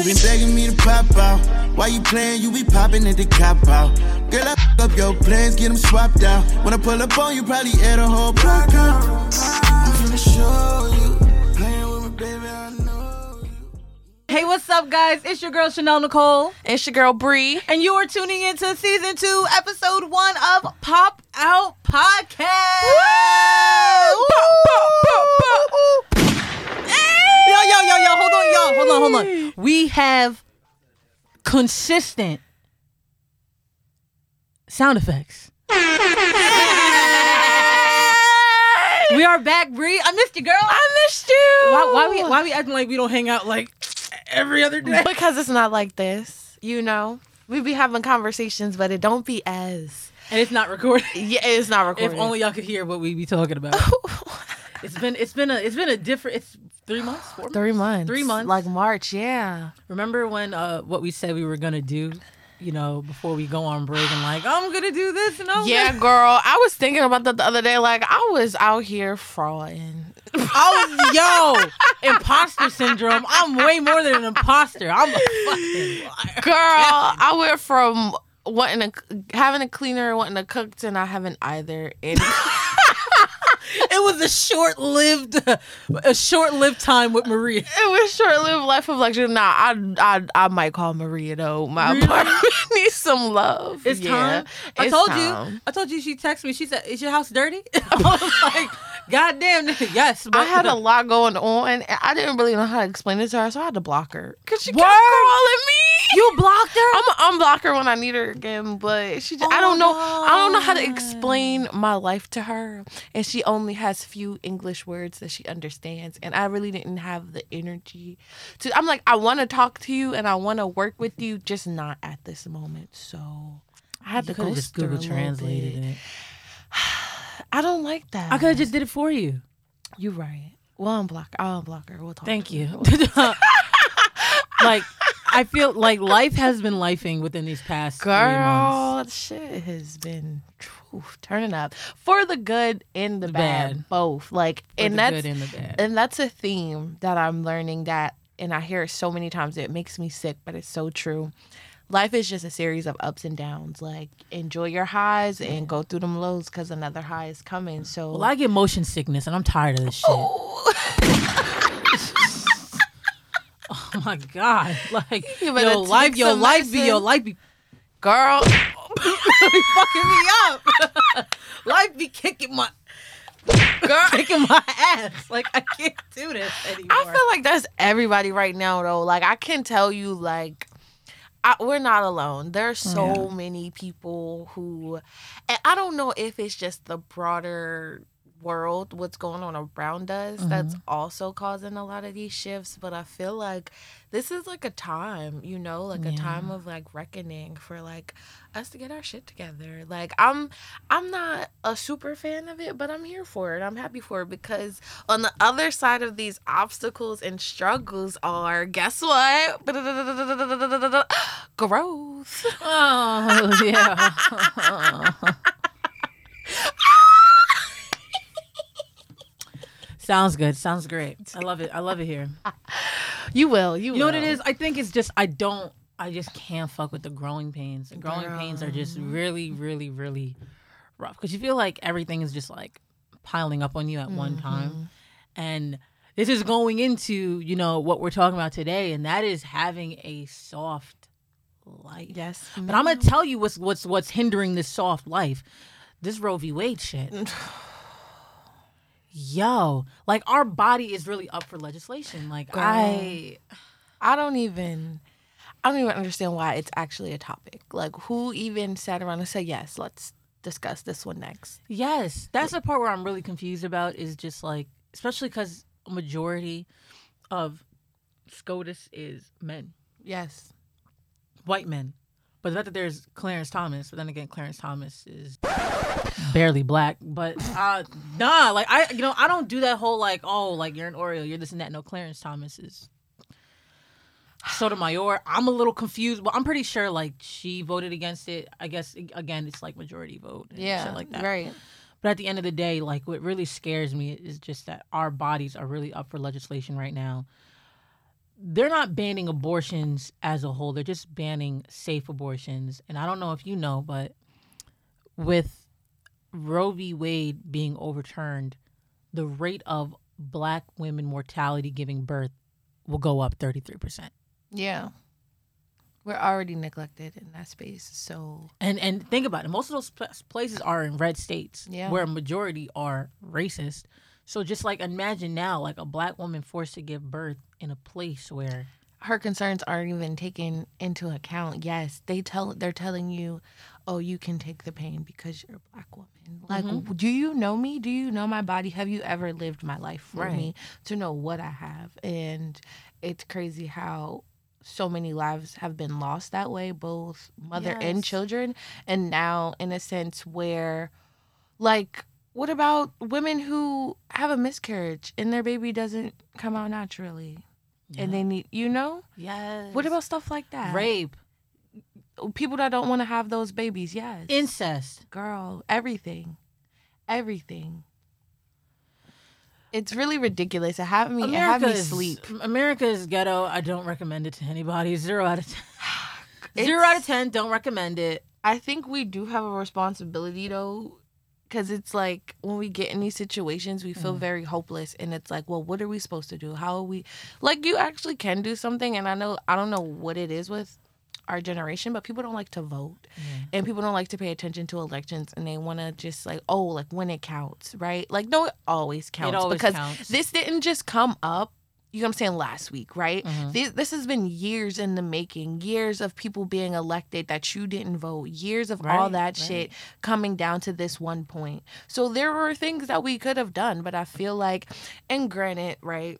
You been begging me to pop out. Why you playing? You be popping at the cop out. Girl, I f- up your plans, get them swapped out. When I pull up on you, probably air the whole block out. I'm finna show you. Playing with me, baby, I know you. Hey, what's up, guys? It's your girl Chanel Nicole, It's your girl Bree. and you are tuning into season two, episode one of Pop Out Podcast. Yo, yo, yo, yo, hold on, yo, hold on, hold on. We have consistent sound effects. We are back, Bree. I missed you, girl. I missed you. Why, why we why we acting like we don't hang out like every other day? Because it's not like this, you know. We be having conversations, but it don't be as. And it's not recorded. Yeah, it's not recorded. If only y'all could hear what we be talking about. it's been it's been a it's been a different it's three months, four months? Three months. Three months. Like March, yeah. Remember when uh what we said we were gonna do, you know, before we go on break and like, I'm gonna do this and I'm Yeah, gonna girl. I was thinking about that the other day. Like, I was out here frauding. I was yo, imposter syndrome. I'm way more than an imposter. I'm a fucking liar. Girl, I went from wanting to having a cleaner, wanting to cook, to not having either. And It was a short lived a short lived time with Maria. it was short lived life of luxury. Nah, I, I I might call Maria though. My Really? apartment needs some love. It's Yeah, time. I it's told time. you. I told you. She texted me. She said, "Is your house dirty?" I was like, "God damn, yes." I had a lot going on, and I didn't really know how to explain it to her, so I had to block her because she kept calling me. You blocked her. I'm gonna unblock her when I need her again, but she. I Oh, don't know. I don't know how to explain oh, my life to her, and she only has few English words that she understands, and I really didn't have the energy to. I'm like, I want to talk to you and I want to work with you, just not at this moment. So I had You to have just Google little translated it. I don't like that. I could have just did it for you. You're right. Well, unblock. I'll unblock her. We'll talk. Thank you. like, I feel like life has been lifing within these past. Girl, shit has been oof, turning up for the good and the, The bad, bad. both. Like, For and the that's good and the bad. and that's a theme that I'm learning that, and I hear it so many times. It makes me sick, but it's so true. Life is just a series of ups and downs. Like, enjoy your highs and go through them lows because another high is coming. So, Well, I get motion sickness, and I'm tired of this shit. Oh, oh my god! Like your life, your life be your life be girl, be fucking me up. life be kicking my girl. kicking my ass. Like I can't do this anymore. I feel like that's everybody right now, though. Like I can tell you, like I, we're not alone. There's so many people who, and I don't know if it's just the broader world, what's going on around us, that's mm-hmm. also causing a lot of these shifts. But I feel like this is like a time, you know, like a time of like reckoning for like us to get our shit together. Like I'm, I'm not a super fan of it, but I'm here for it. I'm happy for it because on the other side of these obstacles and struggles are guess what? Growth. oh yeah. Ah! Sounds good. Sounds great. I love it. I love it here. You will. You, You know what it is? I think it's just I don't. I just can't fuck with the growing pains. The growing pains are just really, really, really rough because you feel like everything is just like piling up on you at one mm-hmm. time, and this is going into you know what we're talking about today, and that is having a soft life. Yes. But I'm gonna tell you what's what's what's hindering this soft life. This Roe v. Wade shit. Yo, like our body is really up for legislation. Like I I don't even I don't even understand why it's actually a topic. Like who even sat around and said, Yes, let's discuss this one next. Yes, that's the part where I'm really confused about is just like, especially because a majority of SCOTUS is men, Yes. white men. But the fact that there's Clarence Thomas, but then again, Clarence Thomas is barely black. But uh, nah, like I, you know, I don't do that whole like, oh, like you're an Oreo, you're this and that. No, Clarence Thomas is Sotomayor. I'm a little confused, but I'm pretty sure like she voted against it. I guess again, it's like majority vote, and Yeah. shit like that. Right. But at the end of the day, like what really scares me is just that our bodies are really up for legislation right now. They're not banning abortions as a whole. They're just banning safe abortions. And I don't know if you know, but with Roe v. Wade being overturned, the rate of black women mortality giving birth will go up 33%. Yeah. We're already neglected in that space. So, And and think about it. Most of those places are in red states Yeah. where a majority are racist. So just like imagine now like a black woman forced to give birth in a place where her concerns aren't even taken into account. Yes, they tell they're telling you, "Oh, you can take the pain because you're a black woman." Like, Mm-hmm. do you know me? Do you know my body? Have you ever lived my life for Right. me to know what I have? And it's crazy how so many lives have been lost that way, both mother and children, and now in a sense where like what about women who have a miscarriage and their baby doesn't come out naturally? And they need, you know? yes. What about stuff like that? rape, People that don't want to have those babies. Yes. incest? Girl, everything. Everything. It's really ridiculous. It had me, it had me sleep. America is ghetto. I don't recommend it to anybody. Zero out of ten. Zero out of ten. Don't recommend it. I think we do have a responsibility though, because it's like when we get in these situations, we feel mm. very hopeless, and it's like, well, what are we supposed to do? How are we? Like, you actually can do something, and I know I don't know what it is with our generation, but people don't like to vote, and people don't like to pay attention to elections, and they want to just like, oh, like when it counts, right? Like, no, it always counts always because counts. this didn't just come up. You know what I'm saying? Last week, right? Mm-hmm. This, this has been years in the making, years of people being elected that you didn't vote, years of all that right. shit coming down to this one point. So there were things that we could have done, but I feel like, and granted, right?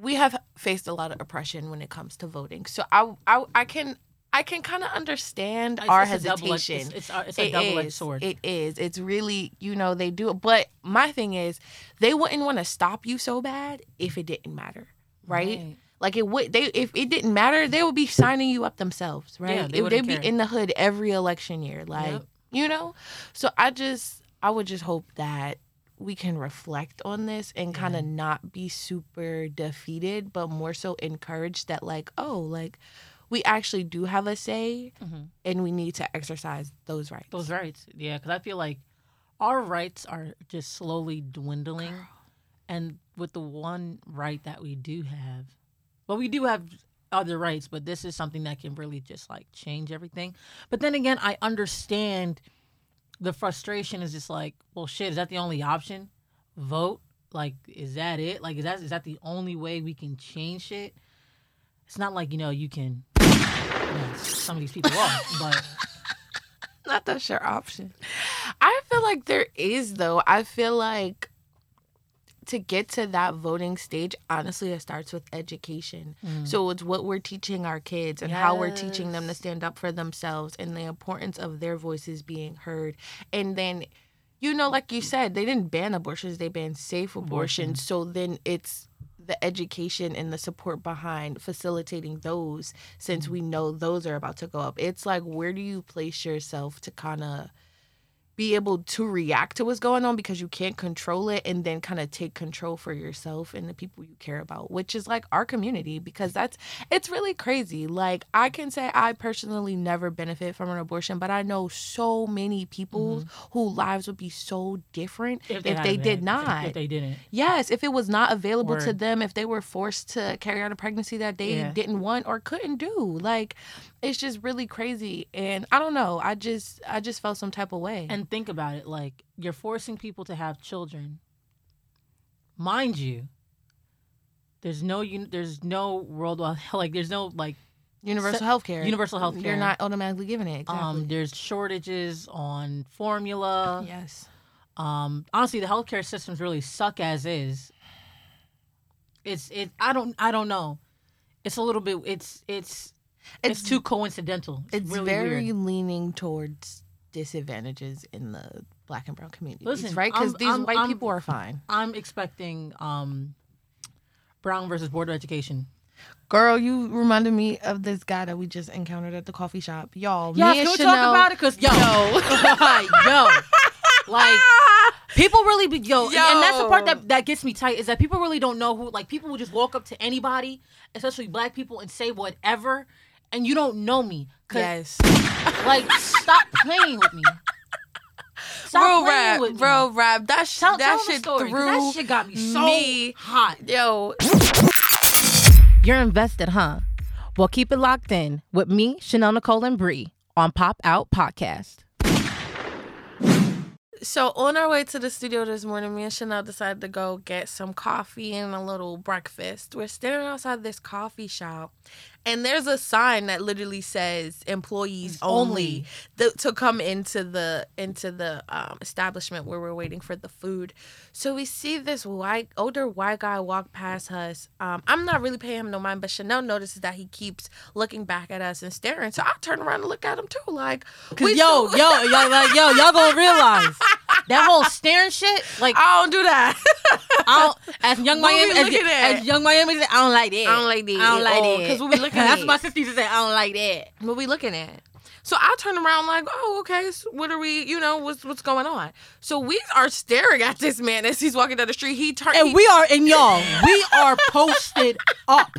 We have faced a lot of oppression when it comes to voting. So I, I, I can, I can kind of understand It's- our it's a double-edged- hesitation. It's, it's, a- it's a It double edged sword. It is. It's really, you know, they do it. But my thing is, they wouldn't want to stop you so bad if it didn't matter, right? Right. Like it would. They if it didn't matter, they would be signing you up themselves, right? Yeah, they they'd be in the hood every election year, like Yep. you know. So I just, I would just hope that we can reflect on this and kind of not be super defeated, but more so encouraged that like, oh, like we actually do have a say, Mhm. and we need to exercise those rights. Those rights, yeah, because I feel like our rights are just slowly dwindling, and with the one right that we do have, well, we do have other rights, but this is something that can really just like change everything. But then again, I understand the frustration is just like, well, shit, is that the only option? Vote? Like, is that it? Like, is that is that the only way we can change shit? It's not like you know you can. Some of these people are, but not that's your option. I feel like there is though. I feel like to get to that voting stage, honestly, it starts with education. Mm. So it's what we're teaching our kids and how we're teaching them to stand up for themselves and the importance of their voices being heard. And then, you know, like you said, they didn't ban abortions; they banned safe abortions. So then it's the education and the support behind facilitating those since mm-hmm. we know those are about to go up. It's like where do you place yourself to kind of be able to react to what's going on because you can't control it and then kind of take control for yourself and the people you care about, which is like our community because that's it's really crazy. Like I can say I personally never benefit from an abortion, but I know so many people mm-hmm. whose lives would be so different if, they, had did not. if they didn't. Yes, if it was not available to them, if they were forced to carry out a pregnancy that they Yeah. didn't want or couldn't do. Like it's just really crazy and I don't know, I just I just felt some type of way. And think about it, like you're forcing people to have children. Mind you, there's no un- there's no worldwide like there's no like universal se- health care. universal health care You're not automatically giving it. Exactly. um there's shortages on formula. yes. Um honestly the healthcare systems really suck as is. It's it I don't I don't know. It's a little bit it's it's it's, It's too coincidental. It's, it's really very weird. leaning towards disadvantages in the black and brown communities, Listen, right? Because these I'm- white I'm- people are fine. I'm expecting um Brown versus Board of Education. Girl, you reminded me of this guy that we just encountered at the coffee shop. Y'all, Yeah, me and can we Chanel, talk about it? Cause yo, Yo. yo, Like people really be yo, and- and that's the part that that gets me tight is that people really don't know who. Like people will just walk up to anybody, especially black people, and say whatever, and you don't know me. 'Cause, yes. Like stop playing with me. Stop Bro, rap, with me. bro, rap. That sh- Tell, that tell shit story. 'cause threw That shit got me so me. hot. Yo, You're invested, huh? Well, keep it locked in with me, Chanel Nicole and Bree on Pop Out Podcast. So on our way to the studio this morning, me and Chanel decided to go get some coffee and a little breakfast. We're standing outside this coffee shop, and there's a sign that literally says "employees only" Only. th- to come into the into the um, establishment where we're waiting for the food. So we see this white older white guy walk past us. Um, I'm not really paying him no mind, but Chanel notices that he keeps looking back at us and staring. So I turn around and look at him too, like, Cause yo, still- yo, yo, like, yo, y'all gonna realize that whole staring shit. Like, I don't do that. I don't, as Yung Miami, as, as Yung Miami, I don't like that. I don't like that. I don't like that. 'cause what we looking That's what my sister used to say. I don't like that. what we looking at? So I turn around like, oh, okay. So what are we? You know, what's what's going on? So we are staring at this man as he's walking down the street. He turned. And we are, and y'all, we are posted up.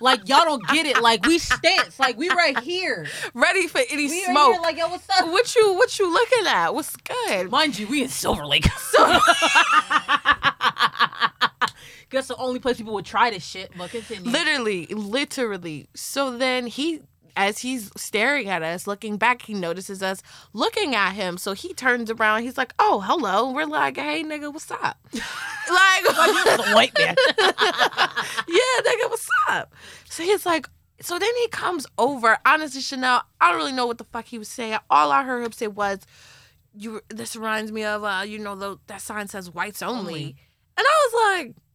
Like y'all don't get it. Like we stance. Like we right here. ready for any We smoke. Are here like yo, what's up? what you what you looking at? What's good? Mind you, we in Silver Lake. Guess the only place people would try this shit. But continue. Literally, literally. So then he, as he's staring at us, looking back, he notices us looking at him. So he turns around. He's like, "Oh, hello." We're like, "Hey, nigga, what's up?" like, a white man. yeah, nigga, what's up? So he's like, so then he comes over. Honestly, Chanel, I don't really know what the fuck he was saying. All I heard him say was, "You." This reminds me of, uh, you know, the, that sign says whites only. Only. and I was like,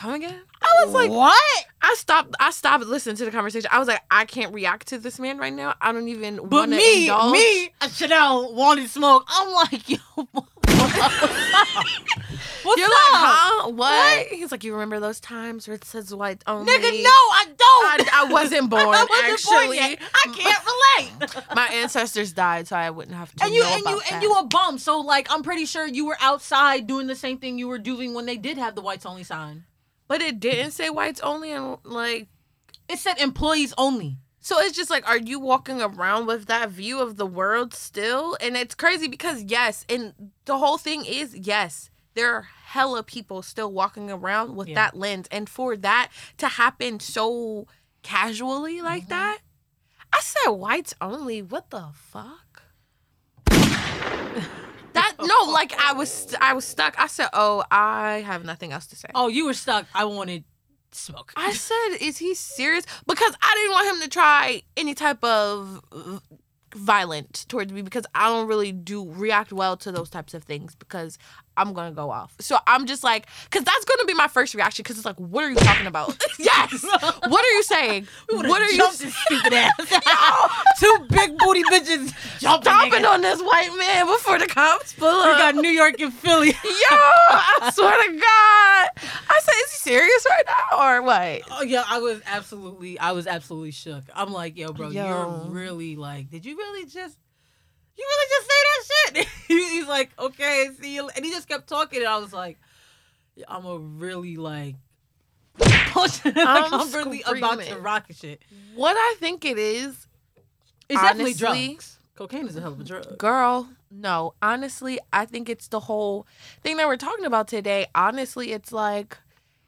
"Come again?" I was like, what? I stopped. I stopped listening to the conversation. I was like, I can't react to this man right now. I don't even But want to me, indulge. me, and Chanel wanted smoke. I'm like, yo, what's up? You're up? like, huh? What? He's like, you remember those times where it says white only? Nigga, no, I don't. I, I wasn't born. I wasn't born actually, yet. I can't relate. my ancestors died, so I wouldn't have to and you know and you about and you a bum. So like, I'm pretty sure you were outside doing the same thing you were doing when they did have the whites only sign. But it didn't say whites only, and like, It said employees only. so it's just like, are you walking around with that view of the world still? And it's crazy because yes, and the whole thing is yes, there are hella people still walking around with Yeah. that lens, and for that to happen so casually like Mm-hmm. that, I said whites only. What the fuck? No, like I was, I was stuck. I said, "Oh, I have nothing else to say." Oh, you were stuck. I wanted smoke. I said, "Is he serious?" Because I didn't want him to try any type of violent towards me because I don't really do react well to those types of things because I'm gonna go off. So I'm just like, because that's gonna be my first reaction because it's like, what are you talking about? yes. What are you saying? What are you? this stupid ass? Two big booty bitches jumping. Nigga. on this white man before the cops pull up. We got New York and Philly. Yo, I swear to God. I said, is he serious right now or what? Oh yeah, I was absolutely, I was absolutely shook. I'm like, yo, bro, Yo. you're really like, did you really just, you really just say that shit? He's like, okay, see you, and he just kept talking, and I was like, I'm a really like, like I'm I'm, really about to screaming. rock shit. What I think it is, It's definitely drugs. Cocaine is a hell of a drug. girl, no. Honestly, I think it's the whole thing that we're talking about today. Honestly, it's like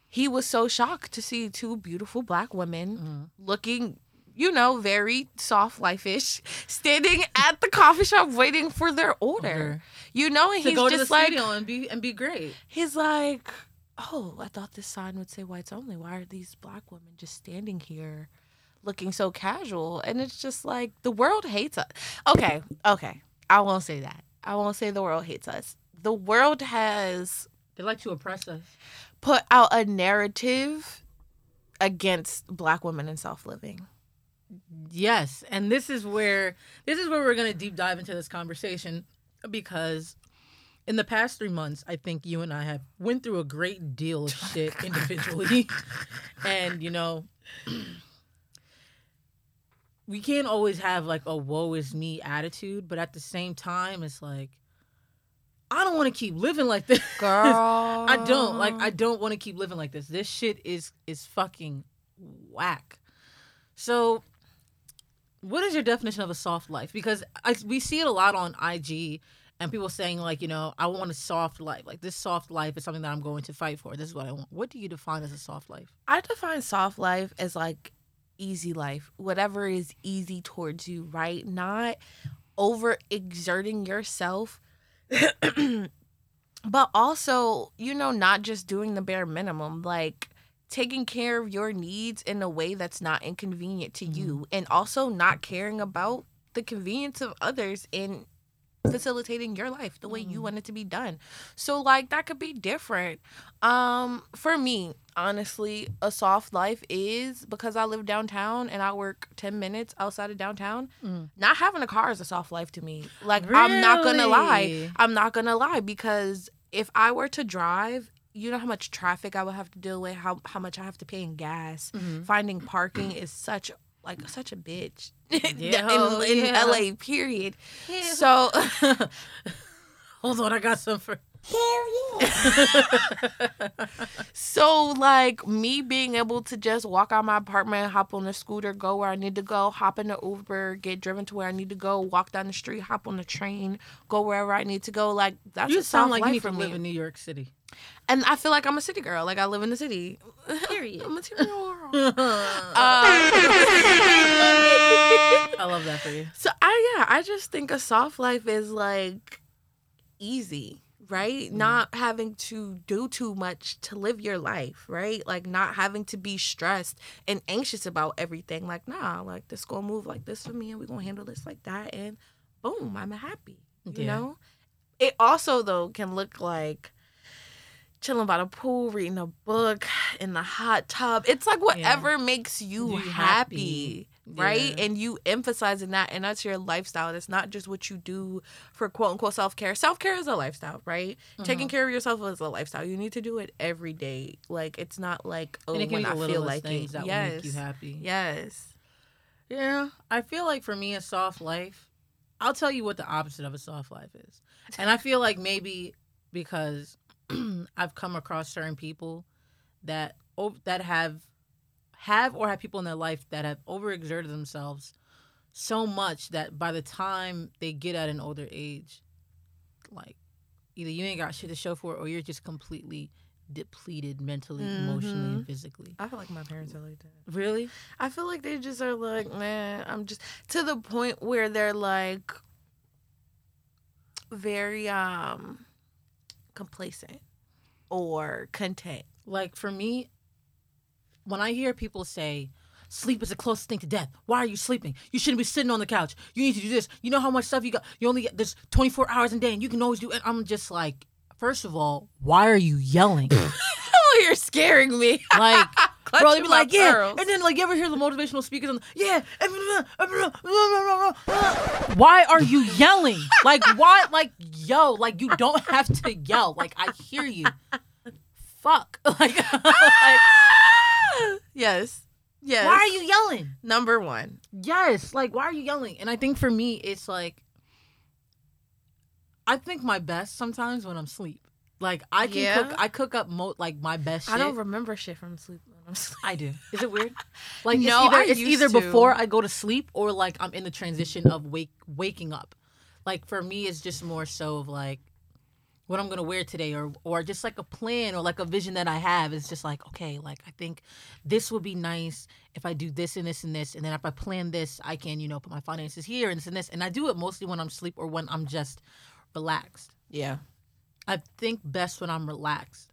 he was so shocked to see two beautiful black women Mm-hmm. looking, you know, very soft life-ish, standing at the coffee shop waiting for their order. You know, and To he's go to the just like, and be and be great. he's like, oh, I thought this sign would say whites only. Why are these black women just standing here looking so casual? And it's just like the world hates us. Okay, okay. I won't say that. I won't say the world hates us. The world has They like to oppress us. put out a narrative against black women and self living. Yes, and this is where this is where we're gonna deep dive into this conversation because in the past three months, I think you and I have went through a great deal of shit individually, and you know, we can't always have like a "woe is me" attitude, but at the same time, it's like I don't want to keep living like this. Girl. I don't like I don't want to keep living like this. This shit is is fucking whack. So what is your definition of a soft life? Because I, we see it a lot on IG and people saying like, you know, I want a soft life. Like this soft life is something that I'm going to fight for. This is what I want. What do you define as a soft life? I define soft life as like easy life, whatever is easy towards you, right? Not over exerting yourself, but also, you know, not just doing the bare minimum, like taking care of your needs in a way that's not inconvenient to you, and also not caring about the convenience of others in facilitating your life the way you want it to be done. So like that could be different. Um for me, honestly, a soft life is because I live downtown and I work 10 minutes outside of downtown. Mm. Not having a car is a soft life to me. Like I'm not going to lie. I'm not going to lie because if I were to drive you know how much traffic I would have to deal with, how how much I have to pay in gas. Mm-hmm. Finding parking is such like such a bitch Yeah, in, in yeah. LA. Period. So Hold on, I got some for you. so like me being able to just walk out my apartment, hop on a scooter, go where I need to go, hop in the Uber, get driven to where I need to go, walk down the street, hop on the train, go wherever I need to go. Like that's You a sound soft like you life need for to me. live in New York City. And I feel like I'm a city girl. Like I live in the city. Period. Material world. I Uh, love that for you. So I yeah, I just think a soft life is like easy, right? Not having to do too much to live your life, right? Like not having to be stressed and anxious about everything. Like, nah, like this gonna move like this for me and we're gonna handle this like that and boom, I'm happy. You Yeah. know? It also though can look like chilling by the pool, reading a book in the hot tub. It's like whatever makes you You happy, happy. right? Yeah. And you emphasizing that, and that's your lifestyle. It's not just what you do for quote unquote self care. Self care is a lifestyle, right? Mm-hmm. Taking care of yourself is a lifestyle. You need to do it every day. Like it's not like oh and it can when I feel like things it. that yes. will make you happy. Yes. Yeah, I feel like for me, a soft life, I'll tell you what the opposite of a soft life is. And I feel like maybe because I've come across certain people that that have have or have people in their life that have overexerted themselves so much that by the time they get at an older age, like either you ain't got shit to show for it or you're just completely depleted mentally, emotionally, and physically. I feel like my parents are like that. Really? I feel like they just are like, man, I'm just to the point where they're like very um complacent or content. Like for me, when I hear people say, sleep is the closest thing to death. Why are you sleeping? You shouldn't be sitting on the couch. You need to do this. You know how much stuff you got. You only get there's 24 hours a day and you can always do it. I'm just like, first of all, why are you yelling? Oh, you're scaring me. like, bro, they be like, yeah. pearls. And then like you ever hear the motivational speakers on yeah. Why are you yelling? Like why like yo, like you don't have to yell. Like I hear you. Fuck. Like, like yes. Yes. why are you yelling? number one? Yes, like why are you yelling? And I think for me, it's like I think my best sometimes when I'm asleep. Like I can Yeah? cook, I cook up mo- like my best. Shit. I don't remember shit from sleep sleep. I do. Is it weird? Like No, it's either it's either to. before I go to sleep or like I'm in the transition of wake waking up. Like for me, it's just more so of like what I'm gonna wear today, or or just like a plan or like a vision that I have. It's just like okay, like I think this would be nice if I do this and this and this, and then if I plan this, I can you know put my finances here and this and this, and I do it mostly when I'm asleep or when I'm just relaxed. Yeah. I think best when I'm relaxed.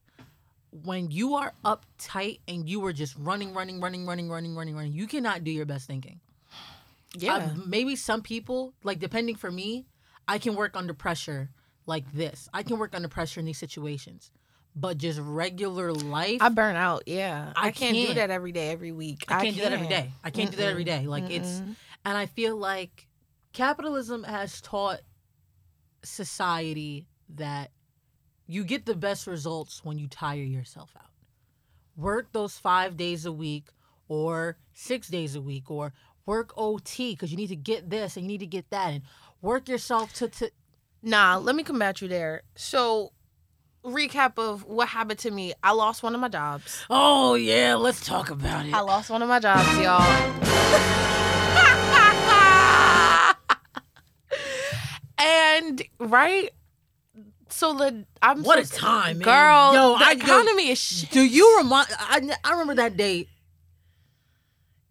When you are uptight and you are just running, running, running, running, running, running, running, you cannot do your best thinking. Yeah. Uh, maybe some people, like depending for me, I can work under pressure like this. I can work under pressure in these situations. But just regular life, I burn out. Yeah. I, I can't, do can't. that every day, every week. I can't do that every day. I can't do that every day. Like it's, Mm-mm. and I feel like capitalism has taught society that you get the best results when you tire yourself out. Work those five days a week or six days a week or work OT because you need to get this and you need to get that and work yourself to, to Nah, let me combat you there. So, recap of what happened to me. I lost one of my jobs. Oh yeah, let's talk about it. I lost one of my jobs, y'all. and right, so the I'm What a so- time, man. girl. Yo, the I- yo, economy is shit. Do you remind? I, I remember that day.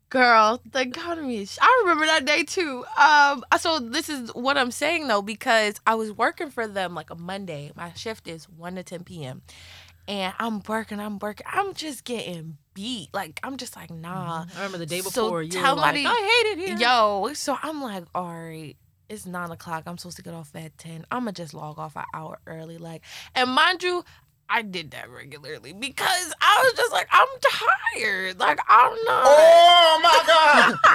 Girl, the economy is. I remember that day too. Um, so this is what I'm saying though, because I was working for them like a Monday. My shift is one to ten p.m. And I'm working, I'm working, I'm just getting beat. Like I'm just like, nah. I remember the day So before. you tell were like, I hate it here. Yo, so I'm like, all right, it's nine o'clock. I'm supposed to get off at ten. I'ma just log off an hour early. Like, and mind you, I did that regularly because I was just like, I'm tired. Like, I'm not. Oh my God.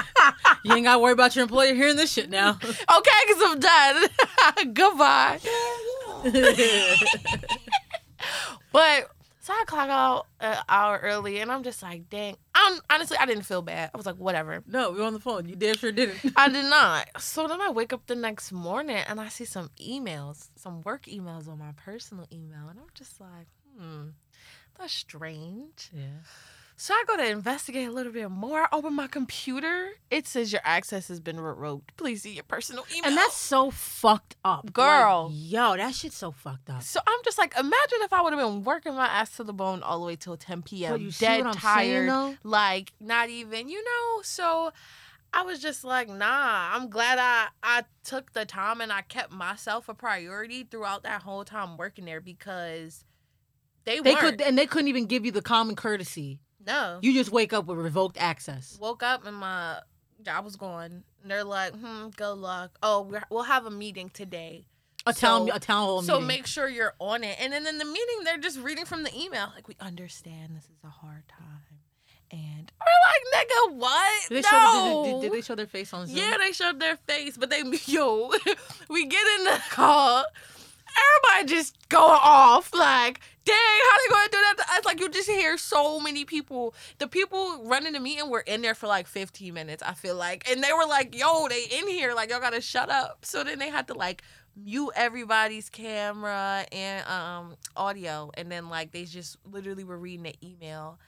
You ain't got to worry about your employer hearing this shit now. Okay, because I'm done. Goodbye. But so I clock out an hour early, and I'm just like, dang. I'm honestly, I didn't feel bad. I was like, whatever. no, we were on the phone. You damn sure didn't. I did not. So then I wake up the next morning and I see some emails, some work emails on my personal email, and I'm just like, hmm, that's strange. Yeah. So I go to investigate a little bit more. I open my computer. It says your access has been revoked. Please see your personal email. And that's so fucked up. Girl. Like, yo, that shit's so fucked up. So I'm just like, imagine if I would have been working my ass to the bone all the way till 10 p.m. But you dead saying, tired, though? like not even, you know. So I was just like, nah. I'm glad I I took the time and I kept myself a priority throughout that whole time working there because they, They weren't. could, and they couldn't even give you the common courtesy. No. You just wake up with revoked access. woke up and my job was gone. And they're like, hmm, good luck. Oh, we're, we'll have a meeting today. A town, So- a town hall So meeting. make sure you're on it. And then in the meeting, they're just reading from the email. Like, we understand this is a hard time. And we're like, nigga, what? Did they, show, no. did, did, did they show their face on Zoom? yeah, they showed their face, but they, yo, we get in the call. Everybody just going off. Like, dang, how they gonna do that to us? Like, you just hear so many people. The people running the meeting were in there for like 15 minutes, I feel like. And they were like, yo, they in here. Like, y'all gotta shut up. So then they had to like mute everybody's camera and um audio. And then like they just literally were reading the email.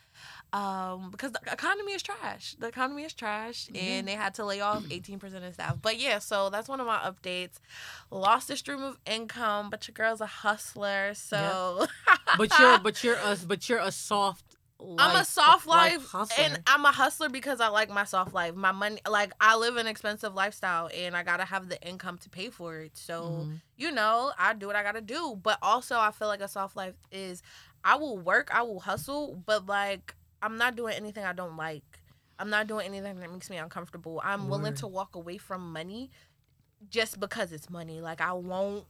Um, because the economy is trash. The economy is trash, and they had to lay off 18% of staff. But yeah, so that's one of my updates. Lost the stream of income, but your girl's a hustler, so but you're, but you're a, but you're a soft. Life, I'm a soft life, hustler. and I'm a hustler because I like my soft life. My money, like I live an expensive lifestyle, and I gotta have the income to pay for it. So Mhm. you know, I do what I gotta do. But also, I feel like a soft life is I will work, I will hustle, but like I'm not doing anything I don't like. I'm not doing anything that makes me uncomfortable. I'm willing to walk away from money just because it's money. Like I won't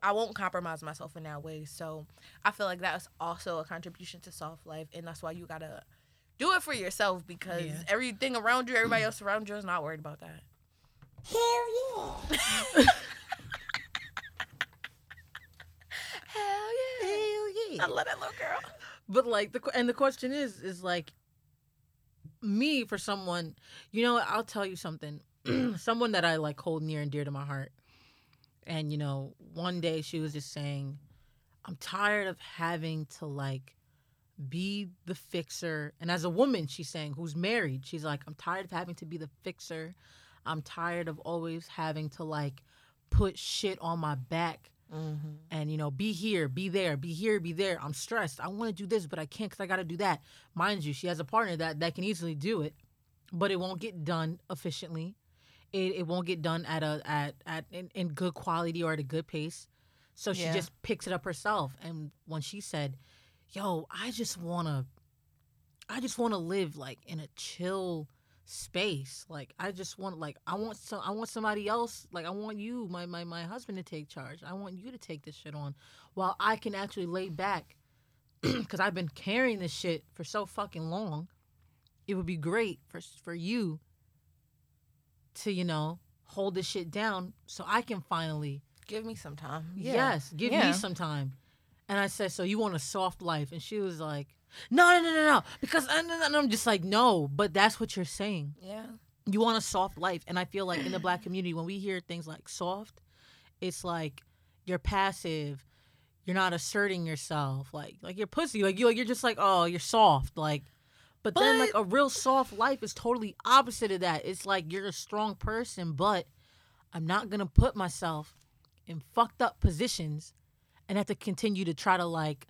I won't compromise myself in that way. So I feel like that's also a contribution to soft life and that's why you gotta do it for yourself because Yeah. everything around you, everybody else around you is not worried about that. Hell yeah. Hell yeah. Hell yeah. I love that little girl. But like the and the question is is like me for someone, you know, I'll tell you something. someone that I like hold near and dear to my heart. And you know, one day she was just saying, I'm tired of having to like be the fixer. And as a woman, she's saying who's married, she's like, I'm tired of having to be the fixer. I'm tired of always having to like put shit on my back Mm-hmm. and you know be here be there be here be there. I'm stressed. I want to do this but i can't because i gotta do that. Mind you she has a partner that that can easily do it but it won't get done efficiently. It, it won't get done at a at at in, in good quality or at a good pace. So she Yeah. just picks it up herself. And when she said yo i just want to i just want to live like in a chill space like i just want like i want some i want somebody else like i want you my my, my husband to take charge i want you to take this shit on while i can actually lay back because i've been carrying this shit for so fucking long it would be great for for you to you know hold this shit down so i can finally Give me some time. Yeah. Yes, give Yeah. me some time. And I said, so you want a soft life? And she was like, no, no, no, no, no. Because uh, and, and I'm just like, no, but that's what you're saying. Yeah. You want a soft life. And I feel like in the black community, when we hear things like soft, it's like you're passive, you're not asserting yourself, like like you're pussy, like you like you're just like oh you're soft, like. But, then like a real soft life is totally opposite of that. It's like you're a strong person, but I'm not gonna put myself in fucked up positions and have to continue to try to like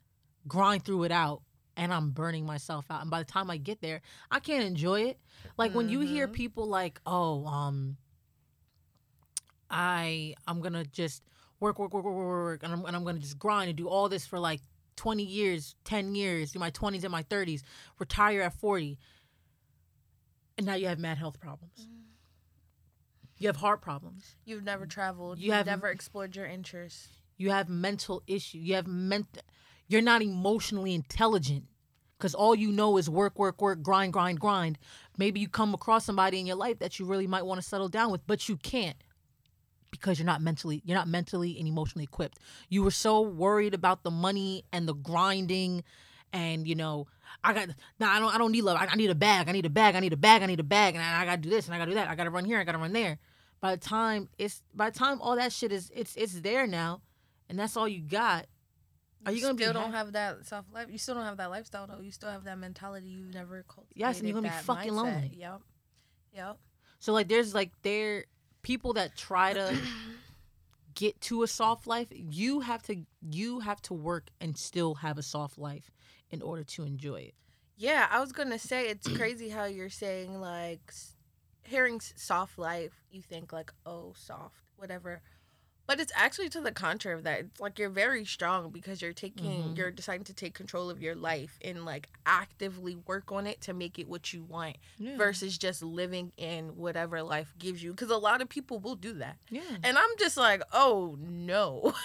grind through it out and I'm burning myself out. And by the time I get there, I can't enjoy it. Like when you hear people like, "Oh, um I I'm going to just work work work work work work and I'm and I'm going to just grind and do all this for like 20 years, 10 years, do my 20s and my 30s, retire at 40." And now you have mad health problems. You have heart problems. You've never traveled. You You've have- never explored your interests. you have mental issue you have ment you're not emotionally intelligent because all you know is work work work grind grind grind. Maybe you come across somebody in your life that you really might want to settle down with but you can't because you're not mentally you're not mentally and emotionally equipped. You were so worried about the money and the grinding and you know i got nah, i don't i don't need love. I, I need a bag i need a bag i need a bag i need a bag and I, I gotta do this and i gotta do that. I gotta run here i gotta run there. By the time it's by the time all that shit is it's it's there now and that's all you got are you gonna still don't ha- have that self life? You still don't have that lifestyle though. You still have that mentality. You've never cultivated. Yes, and you're gonna be fucking mindset. lonely. Yep. Yep. So like there's like there people that try to get to a soft life, you have to you have to work and still have a soft life in order to enjoy it. Yeah, I was gonna say it's crazy how you're saying like hearing soft life, you think like oh soft whatever, but it's actually to the contrary of that. It's like you're very strong because you're taking Mhm. you're deciding to take control of your life and like actively work on it to make it what you want Yeah. versus just living in whatever life gives you. Because a lot of people will do that. yeah. And I'm just like, oh no.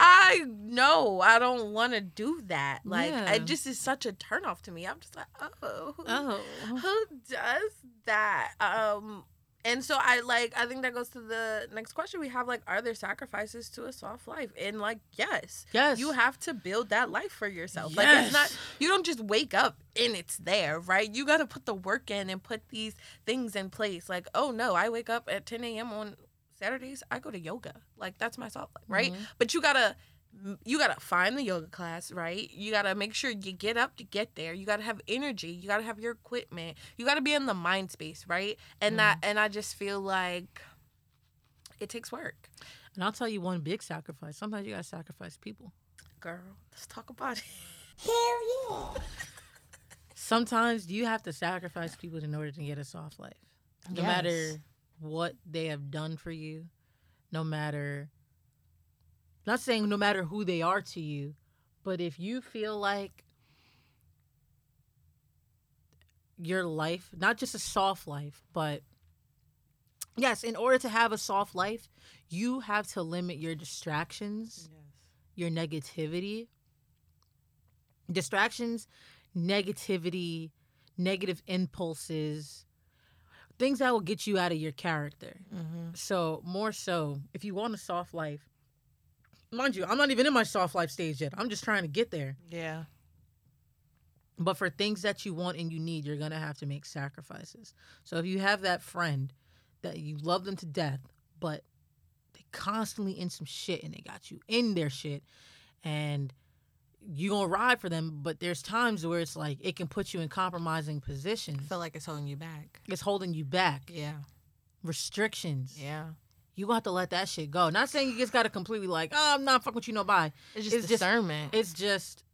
I know I don't want to do that. Like, Yeah. it just is such a turnoff to me. I'm just like, oh, Oh. who does that? Um, and so I like, I think that goes to the next question we have. Like, are there sacrifices to a soft life? And like, yes, Yes. you have to build that life for yourself. Like, it's not you don't just wake up and it's there, right? You got to put the work in and put these things in place. Like, oh no, I wake up at 10 a.m. on Saturdays. I go to yoga. Like that's my soft life, right? Mhm. But you gotta, you gotta find the yoga class, right? You gotta make sure you get up to get there. You gotta have energy. You gotta have your equipment. You gotta be in the mind space, right? And that, mm-hmm. and I just feel like it takes work, And I'll tell you one big sacrifice. Sometimes you gotta sacrifice people. girl. Let's talk about it. Here. Yeah. Sometimes you have to sacrifice people in order to get a soft life. No Yes. matter what they have done for you, no matter not saying no matter who they are to you, but if you feel like your life, not just a soft life, but yes, in order to have a soft life, you have to limit your distractions, your negativity. Distractions, negativity, negative impulses, things that will get you out of your character. Mm-hmm. So, more so, if you want a soft life, mind you, I'm not even in my soft life stage yet. I'm just trying to get there. Yeah. But for things that you want and you need, you're going to have to make sacrifices. So, if you have that friend that you love them to death, but they constantly in some shit and they got you in their shit and you gonna ride for them, but there's times where it's like it can put you in compromising positions. feel like it's holding you back. It's holding you back. Yeah. Restrictions. Yeah. You gonna have to let that shit go. Not saying you just gotta completely like, oh, I'm not fucking with you no bye. It's just It's just- discernment. It's just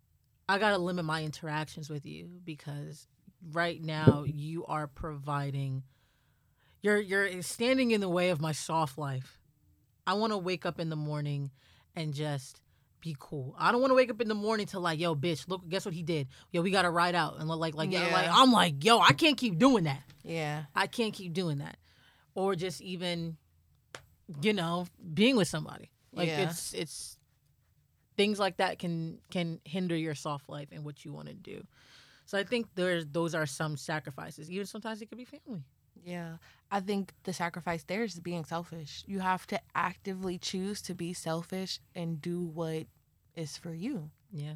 I gotta limit my interactions with you because right now you are providing you're you're standing in the way of my soft life. I wanna wake up in the morning and just be cool. I don't want to wake up in the morning to like, yo, bitch, look, guess what he did? Yo, we gotta ride out and look like, like. Yeah. like, I'm like, yo, I can't keep doing that. yeah. I can't keep doing that, or just even, you know, being with somebody. Like Yeah. it's it's things like that can can hinder your soft life and what you want to do. So I think there's those are some sacrifices. Even sometimes it could be family. Yeah. I think the sacrifice there is being selfish. You have to actively choose to be selfish and do what is for you. Yeah.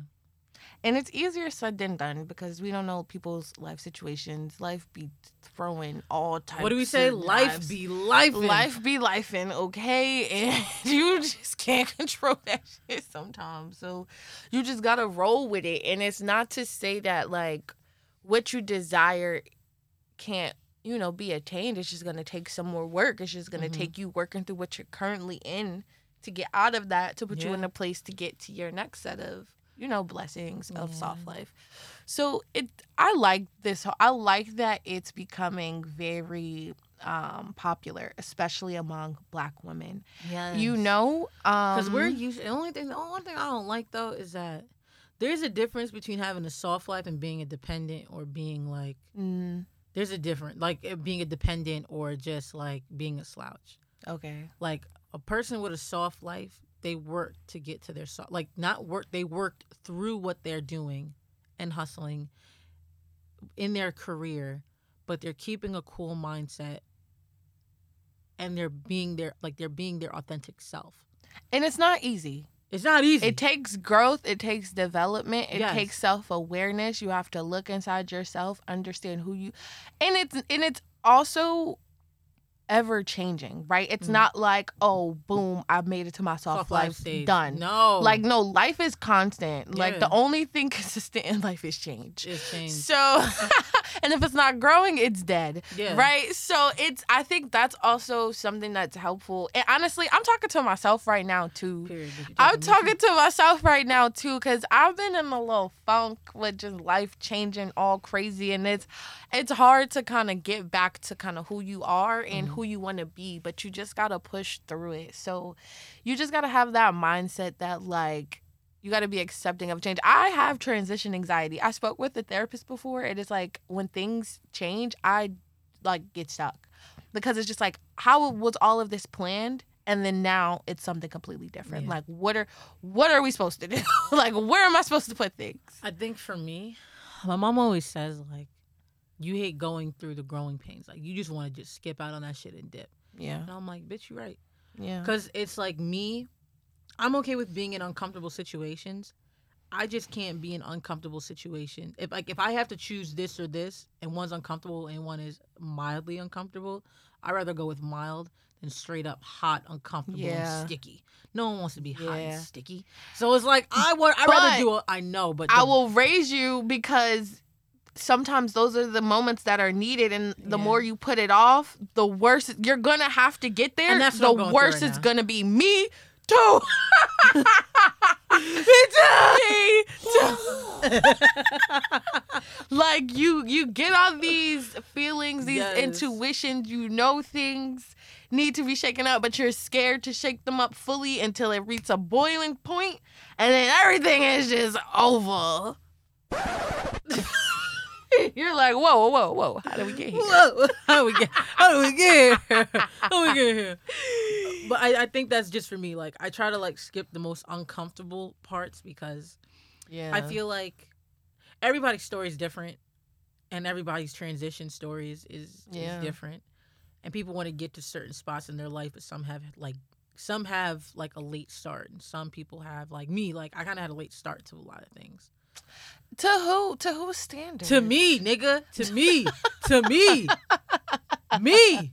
And it's easier said than done because we don't know people's life situations. Life be throwing all types. What do we say? Life knives. be life. life be lifing, okay? And you just can't control that shit sometimes. So you just gotta roll with it. And it's not to say that like what you desire can't, you know, be attained. It's just gonna take some more work. It's just gonna Mhm. take you working through what you're currently in to get out of that to put you in a place to get to your next set of, you know, blessings of Yeah. soft life. So it I like this I like that it's becoming very um popular, especially among black women. Yeah, You know, um Because we're used. The only thing, the only thing I don't like though is that there's a difference between having a soft life and being a dependent or being like. mm, There's a difference, like being a dependent or just like being a slouch. okay. Like a person with a soft life, they work to get to their soft. Like not work, they worked through what they're doing and hustling in their career, but they're keeping a cool mindset and they're being their like they're being their authentic self. And it's not easy. It's not easy. It takes growth, it takes development, it Yes. takes self-awareness. You have to look inside yourself, understand who you and it's and it's also ever changing, right? It's Mm. not like, oh, boom, I've made it to my soft, Soft life life, done. No, Like no, life is constant. Like the only thing consistent in life is change. it's changed. So, and if it's not growing, it's dead. Yeah. Right. So it's, I think that's also something that's helpful. And honestly, I'm talking to myself right now too. Period. I'm talking to myself right now too, because I've been in a little funk with just life changing all crazy, and it's it's hard to kind of get back to kind of who you are and Mhm. who you want to be, but you just gotta push through it. So you just gotta have that mindset that like you got to be accepting of change. I have transition anxiety. I spoke with a therapist before. It is like when things change, I like get stuck because it's just like how was all of this planned and then now it's something completely different. Yeah. Like what are what are we supposed to do? like where am I supposed to put things? I think for me, my mom always says like, you hate going through the growing pains. Like you just want to just skip out on that shit and dip. Yeah. And I'm like, bitch, you're right. Yeah. Because it's like me, I'm okay with being in uncomfortable situations. I just can't be in uncomfortable situation. If like if I have to choose this or this, and one's uncomfortable and one is mildly uncomfortable, I'd rather go with mild than straight up hot, uncomfortable, Yeah. and sticky. No one wants to be hot and sticky. So it's like I want. I rather do. A, I know, but I will raise you because sometimes those are the moments that are needed and the Yeah. more you put it off the worse you're gonna have to get there And that's the worse right it's now. gonna be me too like you you get all these feelings these Yes. intuitions you know things need to be shaken up but you're scared to shake them up fully until it reaches a boiling point and then everything is just over you're like whoa whoa whoa how did we get here Whoa, how we get how do we get here? How we get here? But I, I think that's just for me. Like I try to like skip the most uncomfortable parts because yeah I feel like everybody's story is different and everybody's transition stories is, Yeah. is different. And people want to get to certain spots in their life, but some have like some have like a late start and some people have like me, like I kinda had a late start to a lot of things. To who to whose standard To me, nigga. To me. to me. Me.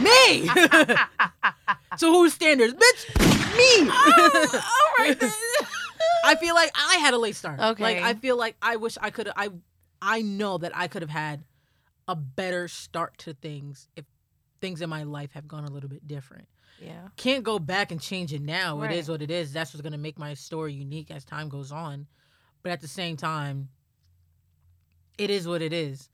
Me. to whose standards? Bitch, me. Oh, oh all right. I feel like I had a late start. Okay. Like I feel like I wish I could I I know that I could have had a better start to things if things in my life have gone a little bit different. yeah Can't go back and change it now. It is what it is. That's what's gonna make my story unique as time goes on. But at the same time, it is what it is.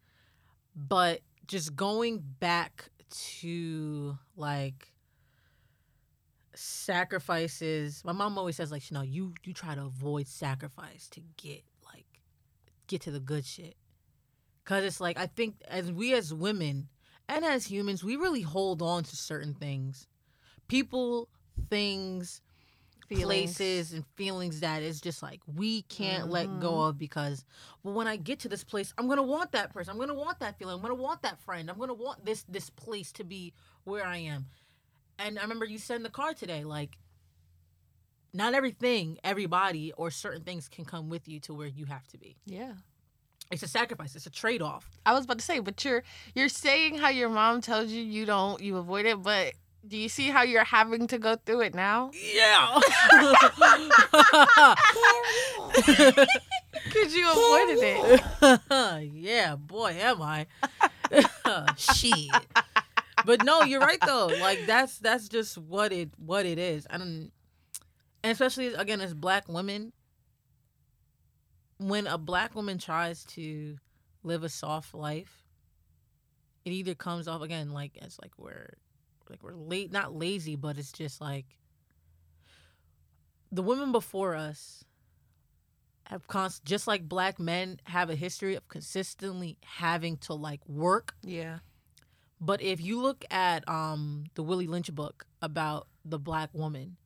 But just going back to like sacrifices. My mom always says like, know, you you try to avoid sacrifice to get like get to the good shit. Cuz it's like I think as we as women and as humans, we really hold on to certain things. People, things, Feelings. places and feelings that is just like we can't let go Mhm. of because well when I get to this place I'm gonna want that person I'm gonna want that feeling I'm gonna want that friend I'm gonna want this this place to be where I am and I remember you said in the car today like not everything, everybody, or certain things can come with you to where you have to be. Yeah. It's a sacrifice. It's a trade off. I was about to say, but you're you're saying how your mom tells you you don't you avoid it, but do you see how you're having to go through it now? Yeah. Could you avoided it. yeah, boy, am I. Shit. But no, you're right though. Like that's that's just what it what it is. I don't and especially again as black women, when a black woman tries to live a soft life, it either comes off again like as like we're like we're late not lazy, but it's just like the women before us have const- just like black men have a history of consistently having to like work Yeah. but if you look at um the Willie Lynch book about the black woman,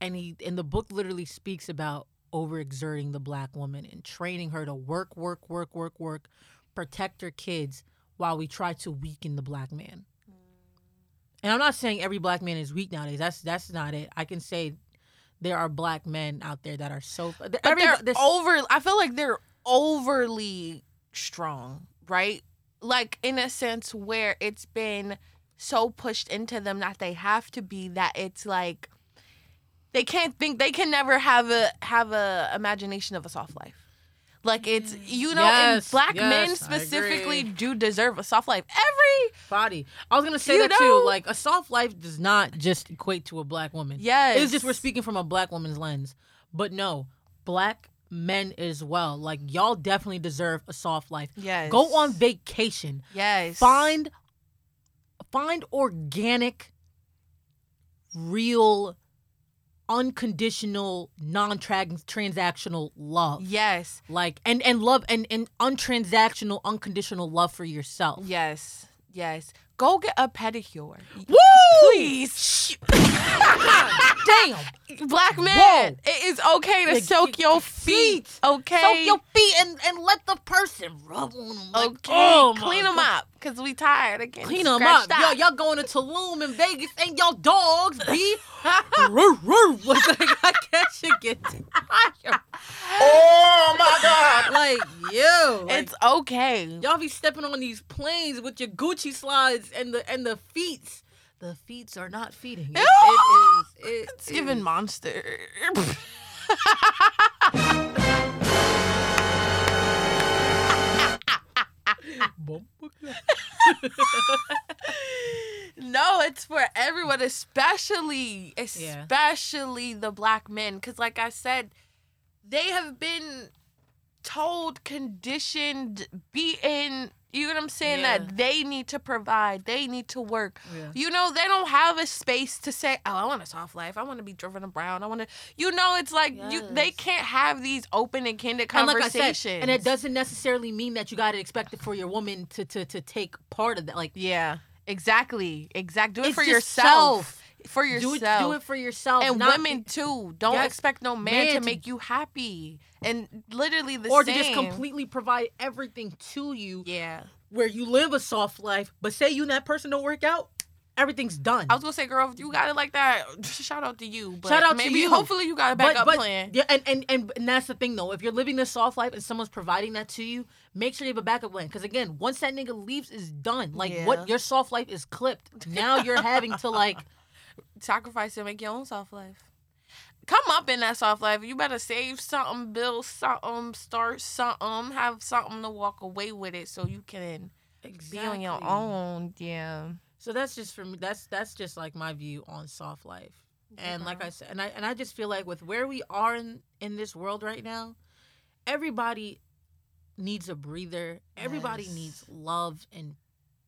and he and the book literally speaks about overexerting the black woman and training her to work, work, work, work, work, protect her kids while we try to weaken the black man. And I'm not saying every black man is weak nowadays. That's that's not it. I can say there are black men out there that are so. But every- they're there's- over. I feel like they're overly strong, right? Like in a sense where it's been so pushed into them that they have to be that it's like they can't think they can never have a have a imagination of a soft life. Like it's you know, and black men yes, I specifically do deserve a soft life. Every body. I was gonna say that know- too. Like a soft life does not just equate to a black woman. yes, It's just we're speaking from a black woman's lens. But no, black men as well. Like y'all definitely deserve a soft life. Yes, Go on vacation. Yes, Find find organic, real, unconditional, non-transactional love. Yes, Like and and love and and untransactional, unconditional love for yourself. yes, yes. Go get a pedicure. Woo! Please. Damn. Black man, Whoa. it is okay to Yeah, soak your feet. feet. Okay. Soak your feet and, and let the person rub on them. Like, okay. oh Clean them God. up because we tired again. Clean them up. Yo, y'all going to Tulum in Vegas. Ain't y'all dogs, B? roo, roo. Like, I can't shit get tired. Oh my God. Like, yo. Like, It's okay. y'all be stepping on these planes with your Gucci slides and the and the feet. The feet are not feeding. It, it is. It It's giving monster. no, it's for everyone, especially especially the black men, because like I said, they have been told, conditioned, beaten. You know what I'm saying? Yeah. That they need to provide, they need to work. Yeah. You know, they don't have a space to say, "Oh, I want a soft life. I want to be driven around. I want to." You know, it's like you they can't have these open and candid And like conversations. said, and it doesn't necessarily mean that you got to expect it for your woman to to to take part of that. Like Yeah, exactly, exact. Do it It's for yourself. For do yourself. it, do it for yourself, and not- women too. Don't Yes, expect no man, man to to- make you happy. And literally the or same. to just completely provide everything to you, Yeah. where you live a soft life. But say you and that person don't work out, everything's done. I was gonna say, girl, if you got it like that, shout out to you. But Shout out to maybe, you. Hopefully, you got a backup plan. Yeah, and, and and and that's the thing though. If you're living this soft life and someone's providing that to you, make sure you have a backup plan. Because again, once that nigga leaves, is done. Like Yeah. what your soft life is clipped. Now you're having to like Sacrifice and make your own soft life. Come up in that soft life. You better save something, build something, start something, have something to walk away with it, so you can be on your own. Yeah. So that's just for me. That's that's just like my view on soft life. And like I said, and I and I just feel like with where we are in in this world right now, everybody needs a breather. Everybody Yes. needs love and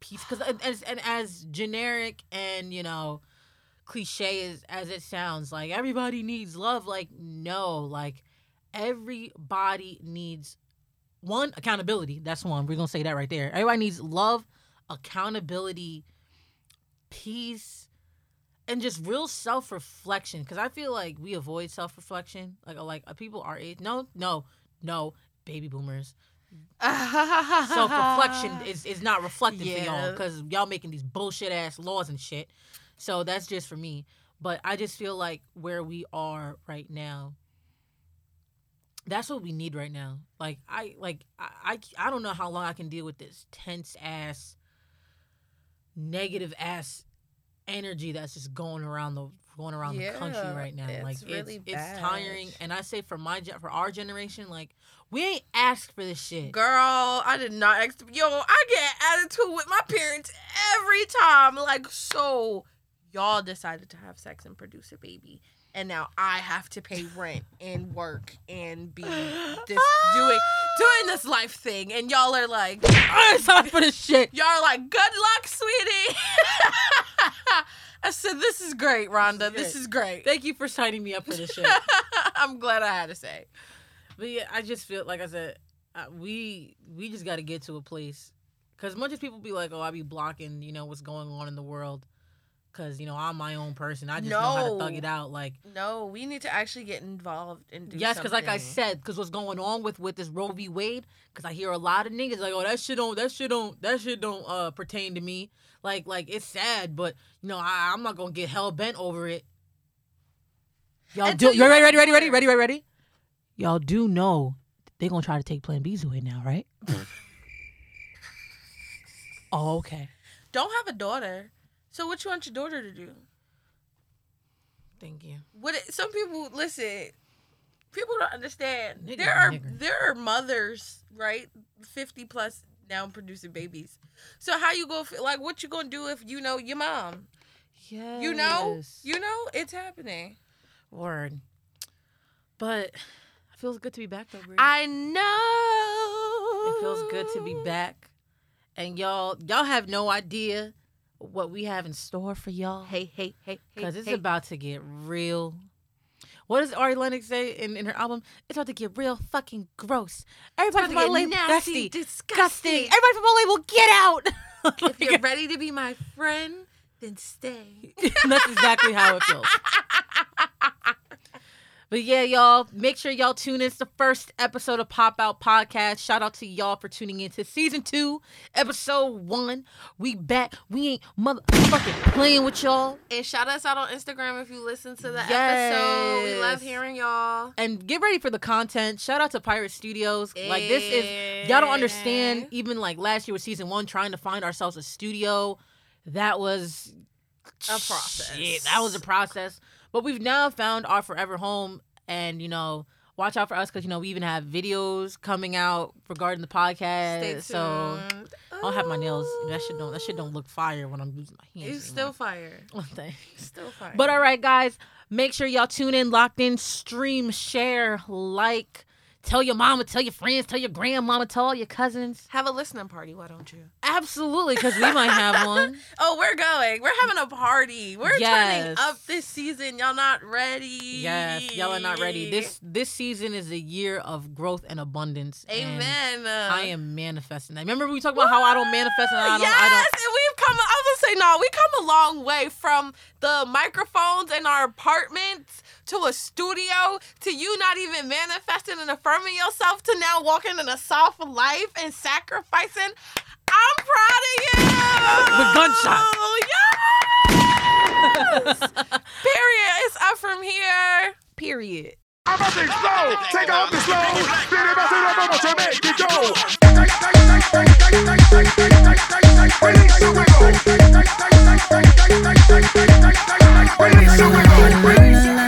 peace. Because as and as generic and you know cliche as as it sounds, like everybody needs love. Like no, like everybody needs one accountability. That's one. We're gonna say that right there. Everybody needs love, accountability, peace, and just real self reflection. Because I feel like we avoid self reflection. Like like uh, people our age. No, no, no. Baby boomers. Self reflection is is not reflective for y'all because y'all making these bullshit ass laws and shit. So that's just for me. But I just feel like where we are right now, that's what we need right now. Like I like I I, I don't know how long I can deal with this tense ass negative ass energy that's just going around the going around the country right now. it's like really it's, it's tiring. And I say for my for our generation, like we ain't asked for this shit. Girl, I did not. ask. Yo, I get attitude with my parents every time. Like, so y'all decided to have sex and produce a baby, and now I have to pay rent and work and be this doing doing this life thing, and y'all are like, I ain't signed for this shit. y'all are like, good luck, sweetie. I said, this is great, Rhonda. This is great. Thank you for signing me up for this shit. I'm glad I had to say. But yeah, I just feel like I said, uh, we we just got to get to a place because much as people be like, oh, I be blocking, you know, what's going on in the world, because you know I'm my own person. I just know how to thug it out. Like No, we need to actually get involved and do yes, because like I said, because what's going on with with this Roe v. Wade, because I hear a lot of niggas like, oh, that shit don't, that shit don't, that shit don't uh pertain to me. Like like it's sad, but you know I, I'm not gonna get hell bent over it. Y'all do you you ready, ready, ready, ready, ready, ready, ready? Y'all do know they gonna try to take Plan B's away now, right? oh, okay. don't have a daughter. So what you want your daughter to do? Thank you. What it, some people listen. People don't understand. Nigga, there are nigger. there are mothers, right, fifty plus now producing babies. So how you go like what you gonna do if you know your mom? Yeah. You know, you know it's happening. Word. But it feels good to be back though, Brie. I know. It feels good to be back. And y'all, y'all have no idea what we have in store for y'all. Hey, hey, hey, hey. Because it's hey. about to get real. What does Ari Lennox say in, in her album? It's about to get real fucking gross. Everybody from my label, nasty, disgusting. disgusting. Everybody from my label, get out. if you're ready to be my friend, then stay. That's exactly how it feels. But yeah, y'all, make sure y'all tune in. It's the first episode of Pop Out Podcast. Shout out to y'all for tuning in to season two, episode one. We back. We ain't motherfucking playing with y'all. And shout us out on Instagram if you listen to the episode. We love hearing y'all. And get ready for the content. Shout out to Pirate Studios. Like this is y'all don't understand. Even like last year with season one, trying to find ourselves a studio, that was A process. Shit, that was a process. But we've now found our forever home, and you know, watch out for us because you know we even have videos coming out regarding the podcast. So I don't have my nails. That shit don't. That shit don't look fire when I'm using my hands. It's still fire. anymore. Oh, thanks. Still fire. But all right, guys, make sure y'all tune in, locked in, stream, share, like, tell your mama, tell your friends, tell your grandmama, tell all your cousins. have a listening party, why don't you? Absolutely, because we might have one. Oh, we're going. We're having a party. We're turning up this season. Y'all not ready. Yes, y'all are not ready. This this season is a year of growth and abundance. and Amen. I am manifesting that. Remember we talked about how I don't manifest and I don't. yes, I don't. And we've come. I was gonna say no. We come a long way from the microphones in our apartments to a studio to you not even manifesting and affirming yourself to now walking in a soft life and sacrificing. I'm proud of you. With gunshots. Yes. Period. It's up from here. Period. I'm about to explode. Take off the slow. Viene más de la vamos to make it go. Release the.